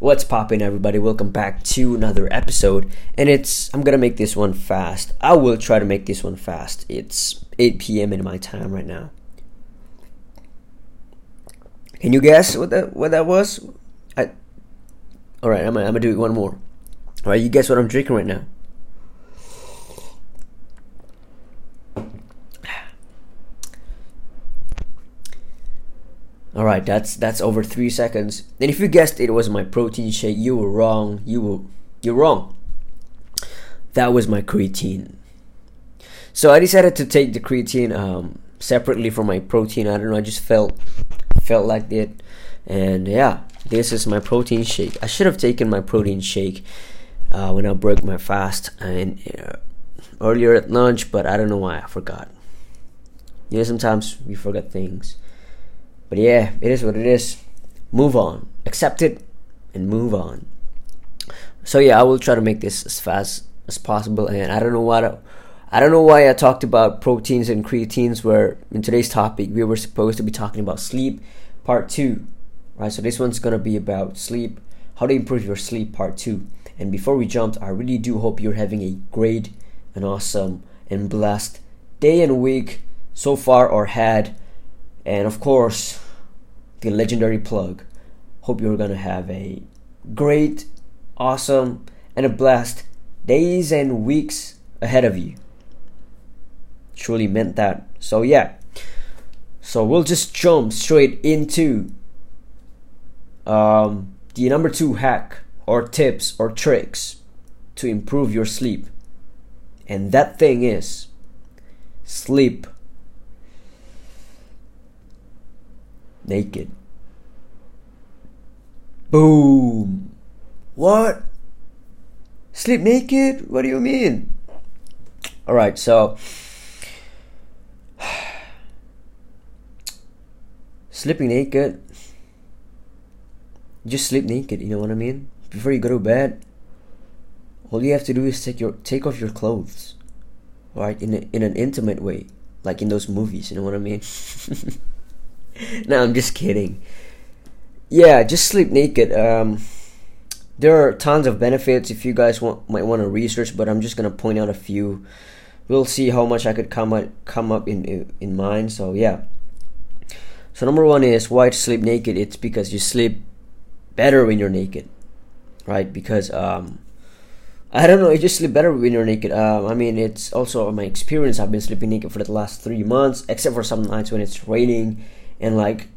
What's poppin', everybody? Welcome back to another episode. And it's, I'm gonna make this one fast. I will try to make this one fast. It's 8 p.m. in my time right now. Can you guess what that what that was? I. All right, I'm gonna, I'm gonna do it one more. All right, you guess what I'm drinking right now? All right, that's that's over three seconds. And if you guessed it was my protein shake, you were wrong. You were you're wrong. That was my creatine. So I decided to take the creatine um, separately from my protein. I don't know. I just felt felt like it, and yeah, this is my protein shake. I should have taken my protein shake uh, when I broke my fast and uh, earlier at lunch, but I don't know why I forgot. You know, sometimes we forget things. But yeah, it is what it is. Move on. Accept it and move on. So yeah, I will try to make this as fast as possible. And I don't know what I don't know why I talked about proteins and creatines. Where in today's topic we were supposed to be talking about sleep, part two, right? So this one's gonna be about sleep, how to improve your sleep, part two. And before we jump, I really do hope you're having a great and awesome and blessed day and week so far or had. And of course, the legendary plug. Hope you're gonna have a great, awesome, and a blessed days and weeks ahead of you. Truly meant that. So, yeah. So, we'll just jump straight into um, the number two hack or tips or tricks to improve your sleep. And that thing is sleep naked. Boom. What? Sleep naked? What do you mean? Alright, so. Sleeping naked. Just sleep naked, you know what I mean? Before you go to bed, all you have to do is take your take off your clothes. Right? In a, in an intimate way. Like in those movies, you know what I mean? no, I'm just kidding. Yeah, just sleep naked. Um, there are tons of benefits if you guys want, might want to research, but I'm just gonna point out a few. We'll see how much I could come up come up in in mind. So yeah. So number one is why to sleep naked. It's because you sleep better when you're naked, right? Because um, I don't know, you just sleep better when you're naked. Um, I mean, it's also my experience. I've been sleeping naked for the last three months, except for some nights when it's raining and like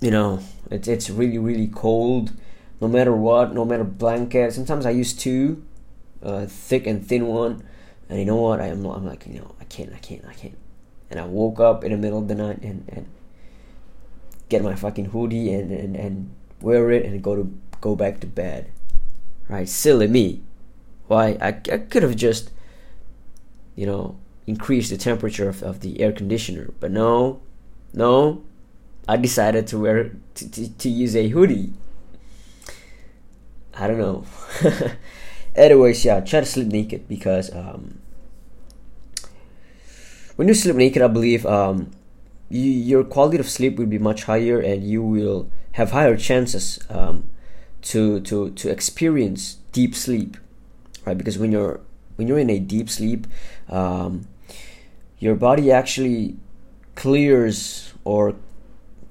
you know it's it's really really cold. No matter what no matter blanket. Sometimes i use two uh, thick and thin one. And you know what? I'm, I'm like you know i can't i can't i can't. And i woke up in the middle of the night and, and get my fucking hoodie and, and, and wear it and go to go back to bed. Right? Silly me. Why? I, I could have just you know increased the temperature of, of the air conditioner. But no. No I decided to wear to, to, to use a hoodie. I don't know. Anyways, yeah, try to sleep naked because um, when you sleep naked, I believe um, you, your quality of sleep will be much higher, and you will have higher chances um, to to to experience deep sleep, right? Because when you're when you're in a deep sleep, um, your body actually clears or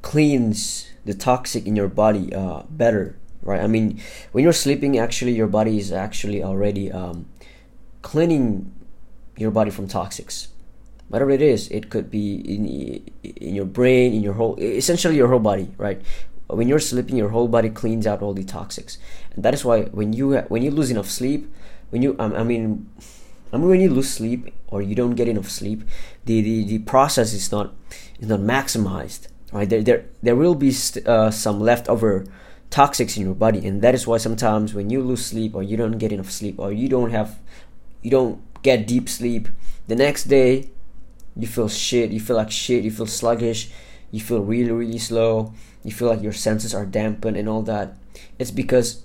cleans the toxic in your body uh, better right? I mean when you're sleeping actually your body is actually already um, cleaning your body from toxics. Whatever it is it could be in in your brain in your whole essentially your whole body right? When you're sleeping your whole body cleans out all the toxics. And that is why when you when you lose enough sleep when you um, i mean I mean, when you lose sleep or you don't get enough sleep, the, the, the process is not is not maximized right? There there there will be st- uh, some leftover toxics in your body and that is why sometimes when you lose sleep or you don't get enough sleep or you don't have you don't get deep sleep the next day you feel shit you feel like shit you feel sluggish you feel really really slow you feel like your senses are dampened and all that. It's because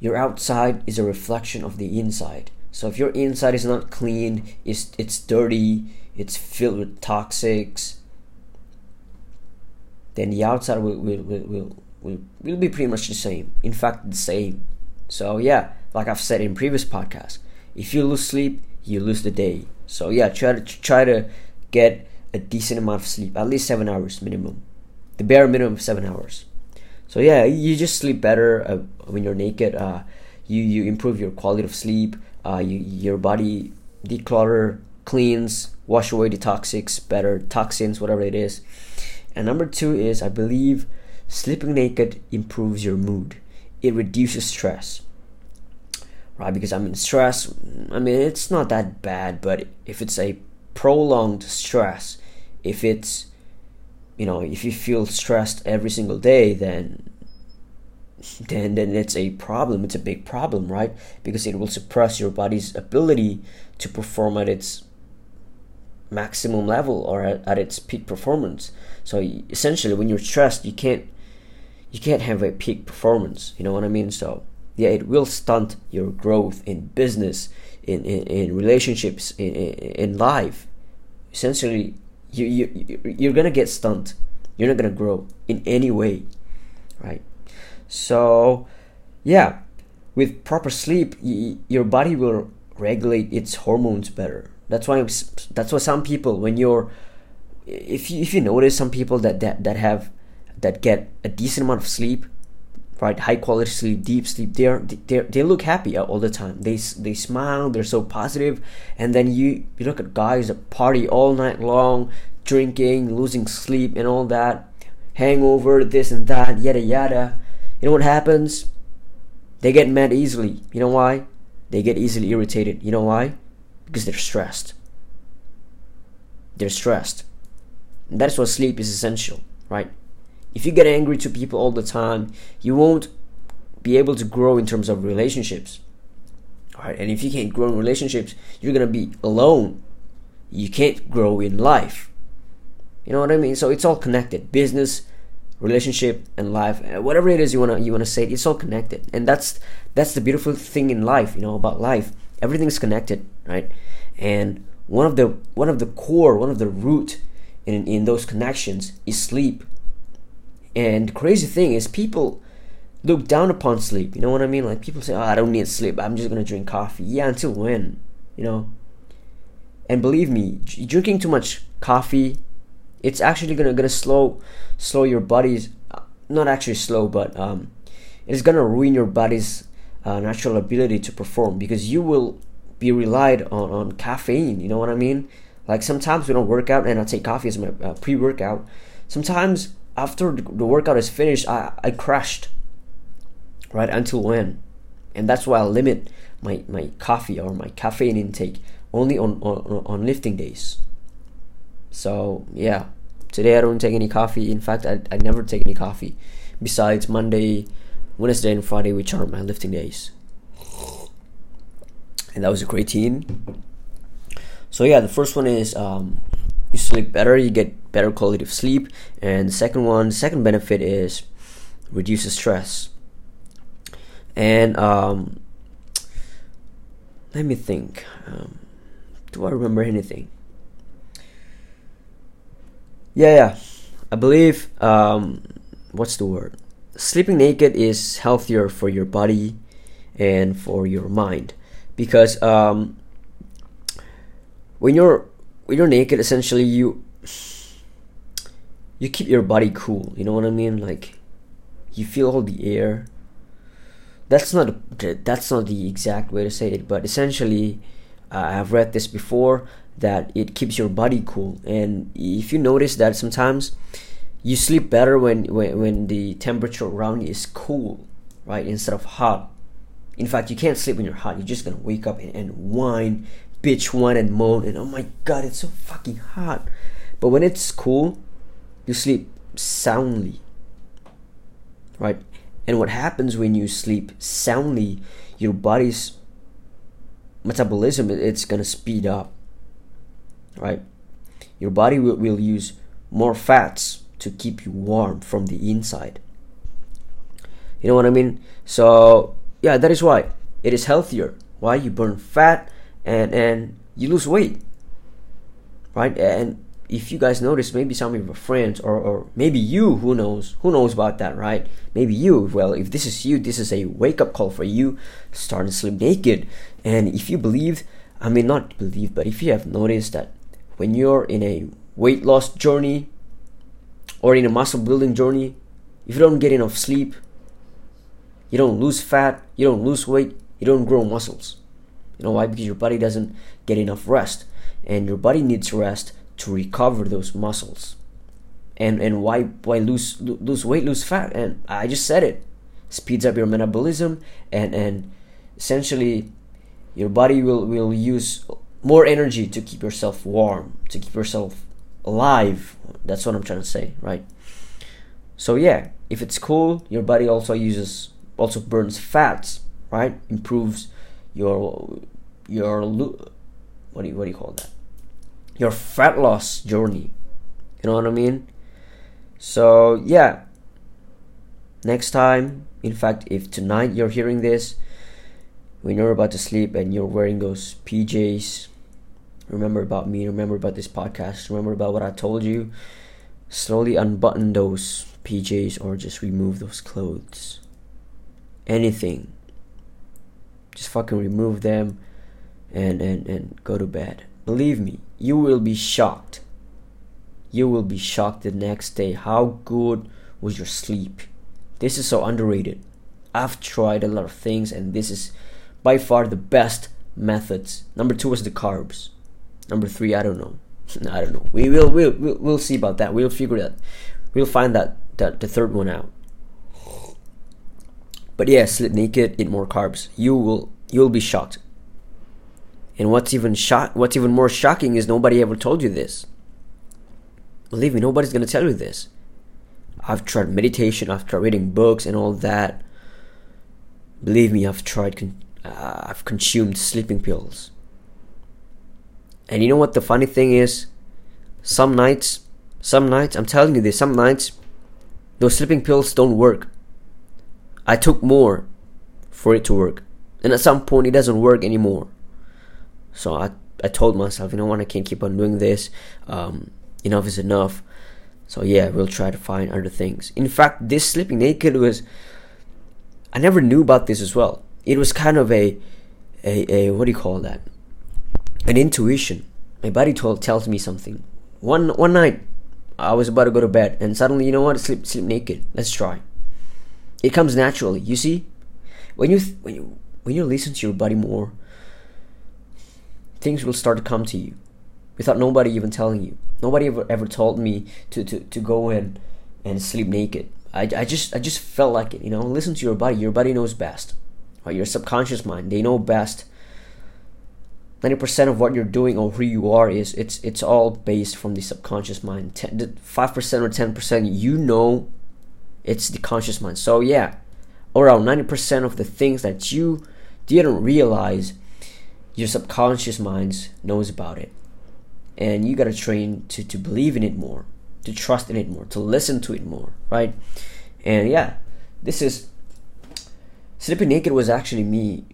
your outside is a reflection of the inside. So if your inside is not clean it's it's dirty it's filled with toxics then the outside will will, will, will will, will be pretty much the same. In fact, the same. So yeah, like I've said in previous podcasts, if you lose sleep, you lose the day. So yeah, try to try to get a decent amount of sleep, at least seven hours minimum, the bare minimum of seven hours. So yeah, you just sleep better uh, when you're naked. Uh, you you improve your quality of sleep. Uh, you, your body declutter, cleans, wash away the toxics, better toxins, whatever it is. And number two is I believe sleeping naked improves your mood. It reduces stress right? Because I'm in stress. I mean, it's not that bad, but if it's a prolonged stress, if it's, you know, if you feel stressed every single day, then then then it's a problem. It's a big problem, right? Because it will suppress your body's ability to perform at its maximum level or at, at its peak performance. So essentially, when you're stressed, you can't you can't have a peak performance. You know what I mean? So yeah, it will stunt your growth in business, in, in, in relationships, in, in, in life. Essentially, you, you, you're gonna get stunned. You're not gonna grow in any way, right? So, yeah, with proper sleep, y- your body will regulate its hormones better. That's why that's why some people, when you're, if you if you notice some people that that that have that get a decent amount of sleep, right high quality sleep deep sleep they're, they they look happy all the time. They they smile they're so positive and then you you look at guys that party all night long drinking losing sleep and all that hangover this and that yada yada. You know what happens? They get mad easily. You know why? They get easily irritated. You know why because they're stressed they're stressed that's why sleep is essential right if you get angry to people all the time, you won't be able to grow in terms of relationships. Right, and if you can't grow in relationships, you're gonna be alone. You can't grow in life. You know what I mean? So it's all connected. Business, relationship, and life. Uh, whatever it is you wanna you wanna say, it's all connected. And that's that's the beautiful thing in life. You know about life. Everything's connected, right? And one of the one of the core, one of the root in in those connections is sleep and crazy thing is, people look down upon sleep. You know what I mean? Like people say, "Oh, I don't need sleep. I'm just gonna drink coffee." Yeah, until when? You know. And believe me, drinking too much coffee, it's actually gonna gonna slow slow your body's uh, not actually slow, but um, it's gonna ruin your body's uh, natural ability to perform because you will be relied on on caffeine. You know what I mean? Like sometimes we don't work out, and I take coffee as my uh, pre workout. Sometimes after the workout is finished, I, I crashed. Right until when, and that's why I limit my, my coffee or my caffeine intake only on, on on lifting days. So yeah, today I don't take any coffee. In fact, I, I never take any coffee, besides Monday, Wednesday, and Friday, which are my lifting days. And that was a creatine. So yeah, the first one is um, you sleep better, you get better quality of sleep. And the second one, second benefit is reduces stress. And um, let me think. Um, do I remember anything? Yeah, yeah. I believe um, what's the word? Sleeping naked is healthier for your body and for your mind because um, when you're when you're naked, essentially you you keep your body cool. You know what I mean? Like you feel all the air. That's not that's not the exact way to say it, but essentially, uh, I've read this before that it keeps your body cool. And if you notice that sometimes you sleep better when when, when the temperature around you is cool, right, instead of hot. In fact, you can't sleep when you're hot. You're just gonna wake up and, and whine bitch whine and moan and oh my god it's so fucking hot but when it's cool you sleep soundly right and what happens when you sleep soundly your body's metabolism it's gonna speed up right your body will, will use more fats to keep you warm from the inside you know what i mean so yeah that is why it is healthier why you burn fat and and you lose weight right and if you guys notice, maybe some of your friends or, or maybe you, who knows, who knows about that, right? Maybe you, well, if this is you, this is a wake up call for you. Start to sleep naked. And if you believe, I mean, not believe, but if you have noticed that when you're in a weight loss journey or in a muscle building journey, if you don't get enough sleep, you don't lose fat, you don't lose weight, you don't grow muscles. You know why? Because your body doesn't get enough rest. And your body needs rest to recover those muscles. And and why why lose lose weight, lose fat? And I just said it. Speeds up your metabolism and and essentially your body will, will use more energy to keep yourself warm, to keep yourself alive. That's what I'm trying to say, right? So yeah, if it's cool, your body also uses also burns fats, right? Improves your your what do you, what do you call that? Your fat loss journey. You know what I mean? So yeah. Next time, in fact, if tonight you're hearing this, when you're about to sleep and you're wearing those PJs, remember about me, remember about this podcast, remember about what I told you. Slowly unbutton those PJs or just remove those clothes. Anything. Just fucking remove them and, and, and go to bed. Believe me, you will be shocked. You will be shocked the next day how good was your sleep. This is so underrated. I've tried a lot of things and this is by far the best methods. Number two was the carbs. Number three, I don't know. I don't know. We will we'll, we'll we'll see about that. We'll figure that. We'll find that that the third one out. But yeah, sleep naked, eat more carbs. You will you'll be shocked. And what's even shock what's even more shocking is nobody ever told you this. Believe me, nobody's gonna tell you this. I've tried meditation, I've tried reading books and all that. Believe me, I've tried con- uh, I've consumed sleeping pills. And you know what the funny thing is? Some nights, some nights, I'm telling you this, some nights, those sleeping pills don't work. I took more for it to work. And at some point, it doesn't work anymore. So I, I told myself, you know what, I can't keep on doing this. Um, enough is enough. So yeah, we'll try to find other things. In fact, this sleeping naked was, I never knew about this as well it was kind of a, a, a what do you call that? An intuition. My body told tells me something. One one night, I was about to go to bed, and suddenly, you know what? Sleep sleep naked. Let's try. It comes naturally. You see, when you th- when you when you listen to your body more, things will start to come to you, without nobody even telling you. Nobody ever ever told me to to, to go in and sleep naked. I, I just I just felt like it. You know, listen to your body. Your body knows best right? Your subconscious mind, they know best. 90% of what you're doing or who you are is it's it's all based from the subconscious mind. 5% or 10% you know it's the conscious mind. So yeah, around 90% of the things that you didn't realize your subconscious mind knows about it. And you got to train to to believe in it more, to trust in it more, to listen to it more, right? And yeah, this is Sleeping Naked was actually me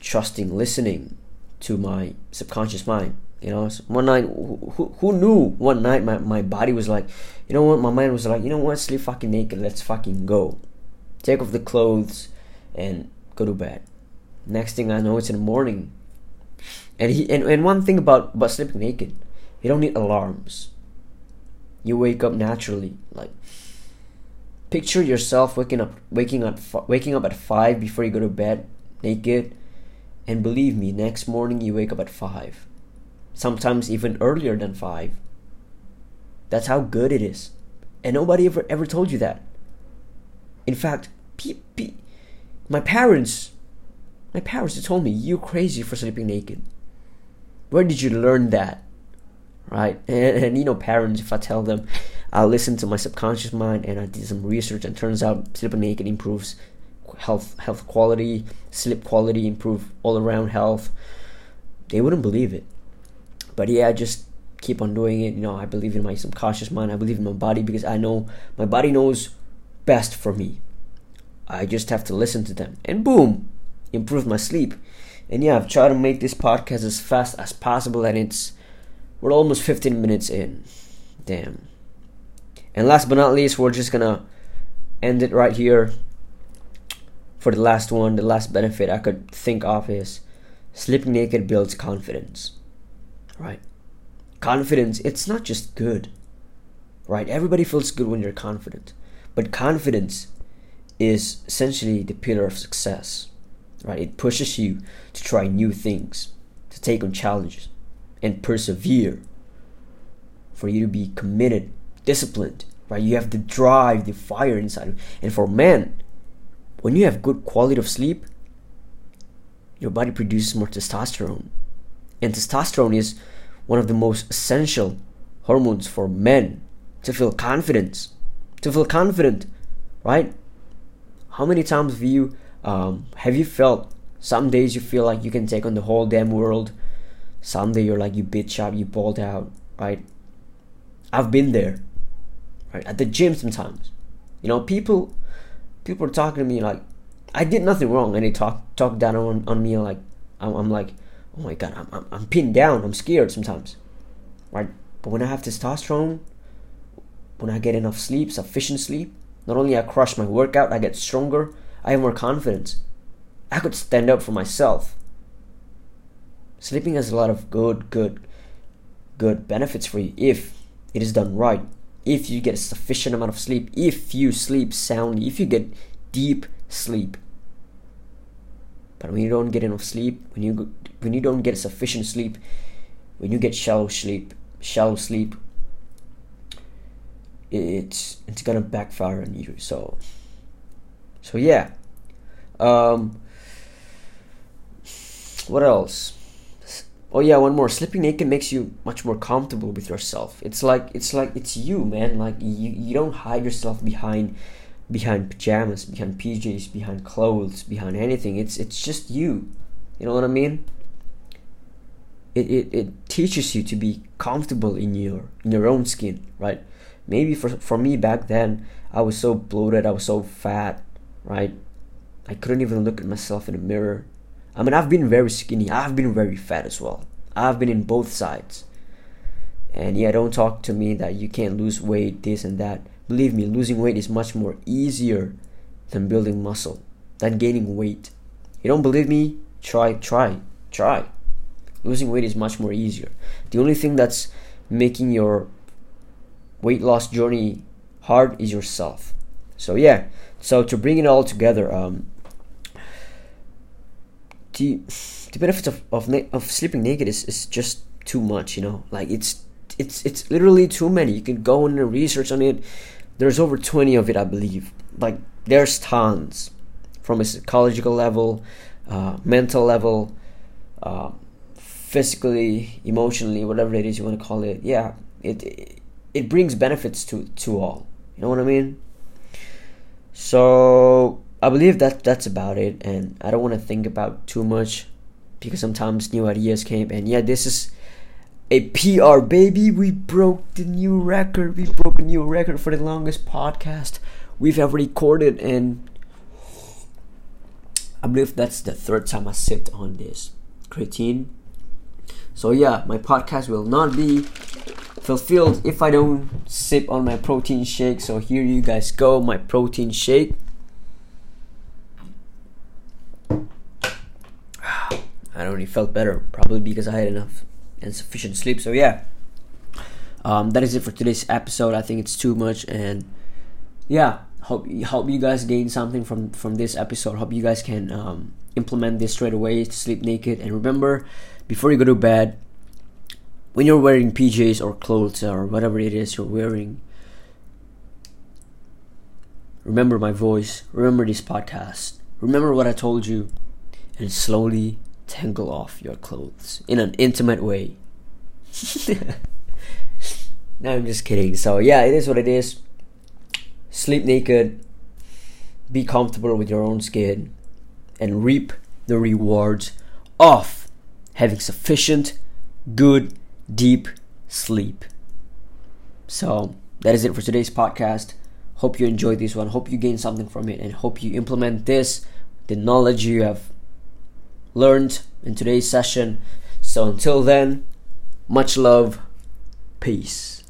trusting, listening to my subconscious mind. You know, one night, who, who knew one night my, my body was like, you know what, my mind was like, you know what, sleep fucking naked, let's fucking go. Take off the clothes and go to bed. Next thing I know, it's in the morning. And he and, and one thing about, about sleeping naked, you don't need alarms. You wake up naturally. Like Picture yourself waking up, waking up, waking up at five before you go to bed, naked, and believe me, next morning you wake up at five, sometimes even earlier than five. That's how good it is, and nobody ever ever told you that. In fact, pe- pe- my parents, my parents told me you're crazy for sleeping naked. Where did you learn that? Right, and, and you know, parents, if I tell them I listened to my subconscious mind and I did some research and turns out sleeping naked improves health health quality, sleep quality, improve all around health. They wouldn't believe it. But yeah, I just keep on doing it. You know, I believe in my subconscious mind. I believe in my body because I know my body knows best for me. I just have to listen to them. And boom, improve my sleep. And yeah, I've tried to make this podcast as fast as possible and it's we're almost 15 minutes in Damn. And last but not least, we're just gonna end it right here. For the last one, the last benefit I could think of is sleeping naked builds confidence. Right? Confidence, it's not just good. Right? Everybody feels good when you're confident. But confidence is essentially the pillar of success. Right? It pushes you to try new things, to take on challenges, and persevere. For you to be committed disciplined, right? You have the drive, the fire inside. And for men, when you have good quality of sleep, your body produces more testosterone. And testosterone is one of the most essential hormones for men to feel confidence. To feel confident, right? How many times have you um, have you felt some days you feel like you can take on the whole damn world? Some day you're like you bitch up, you bald out, right? I've been there right at the gym sometimes you know people people are talking to me like i did nothing wrong. And they talk talk down on, on me like I'm, I'm like oh my god I'm, I'm, I'm pinned down. I'm scared sometimes right? But when i have testosterone when i get enough sleep sufficient sleep not only i crush my workout i get stronger i have more confidence. I could stand up for myself. Sleeping has a lot of good good good benefits for you if it is done right if you get a sufficient amount of sleep, if you sleep soundly, if you get deep sleep. But when you don't get enough sleep, when you when you don't get sufficient sleep, when you get shallow sleep, shallow sleep, it's it's gonna backfire on you. So so yeah. Um, what else? Oh yeah, one more. Sleeping naked makes you much more comfortable with yourself. It's like it's like it's you, man. Like you, you don't hide yourself behind behind pajamas, behind PJs, behind clothes, behind anything. It's it's just you. You know what I mean? It, it, it teaches you to be comfortable in your in your own skin, right? Maybe for for me back then, I was so bloated, I was so fat, right? I couldn't even look at myself in the mirror. I mean, I've been very skinny. I've been very fat as well. I've been in both sides. And yeah, don't talk to me that you can't lose weight, this and that. Believe me, losing weight is much more easier than building muscle, than gaining weight. You don't believe me? Try, try, try. Losing weight is much more easier. The only thing that's making your weight loss journey hard is yourself. So yeah, so to bring it all together, um, the the benefits of of, na- of sleeping naked is, is just too much you know? Like it's it's it's literally too many. You can go and research on it. There's over 20 of it i believe. Like there's tons. From a psychological level uh, mental level uh, physically emotionally whatever it is you want to call it. Yeah it, it it brings benefits to to all. You know what i mean? So I believe that that's about it, and I don't want to think about too much because sometimes new ideas came. And yeah, this is a PR baby. We broke the new record. We broke a new record for the longest podcast we've ever recorded, and I believe that's the third time I sipped on this creatine. So yeah, my podcast will not be fulfilled if I don't sip on my protein shake. So here you guys go, my protein shake. I already felt better, probably because I had enough and sufficient sleep. So yeah, um, that is it for today's episode. I think it's too much, and yeah, hope hope you guys gain something from from this episode. Hope you guys can um, implement this straight away to sleep naked. And remember, before you go to bed, when you're wearing PJs or clothes or whatever it is you're wearing, remember my voice. Remember this podcast. Remember what I told you, and slowly tangle off your clothes in an intimate way. no, I'm just kidding. So, yeah, it is what it is. Sleep naked, be comfortable with your own skin, and reap the rewards of having sufficient, good, deep sleep. So, that is it for today's podcast. Hope you enjoyed this one. Hope you gained something from it, and hope you implement this, the knowledge you have learned in today's session. So until then, much love, peace.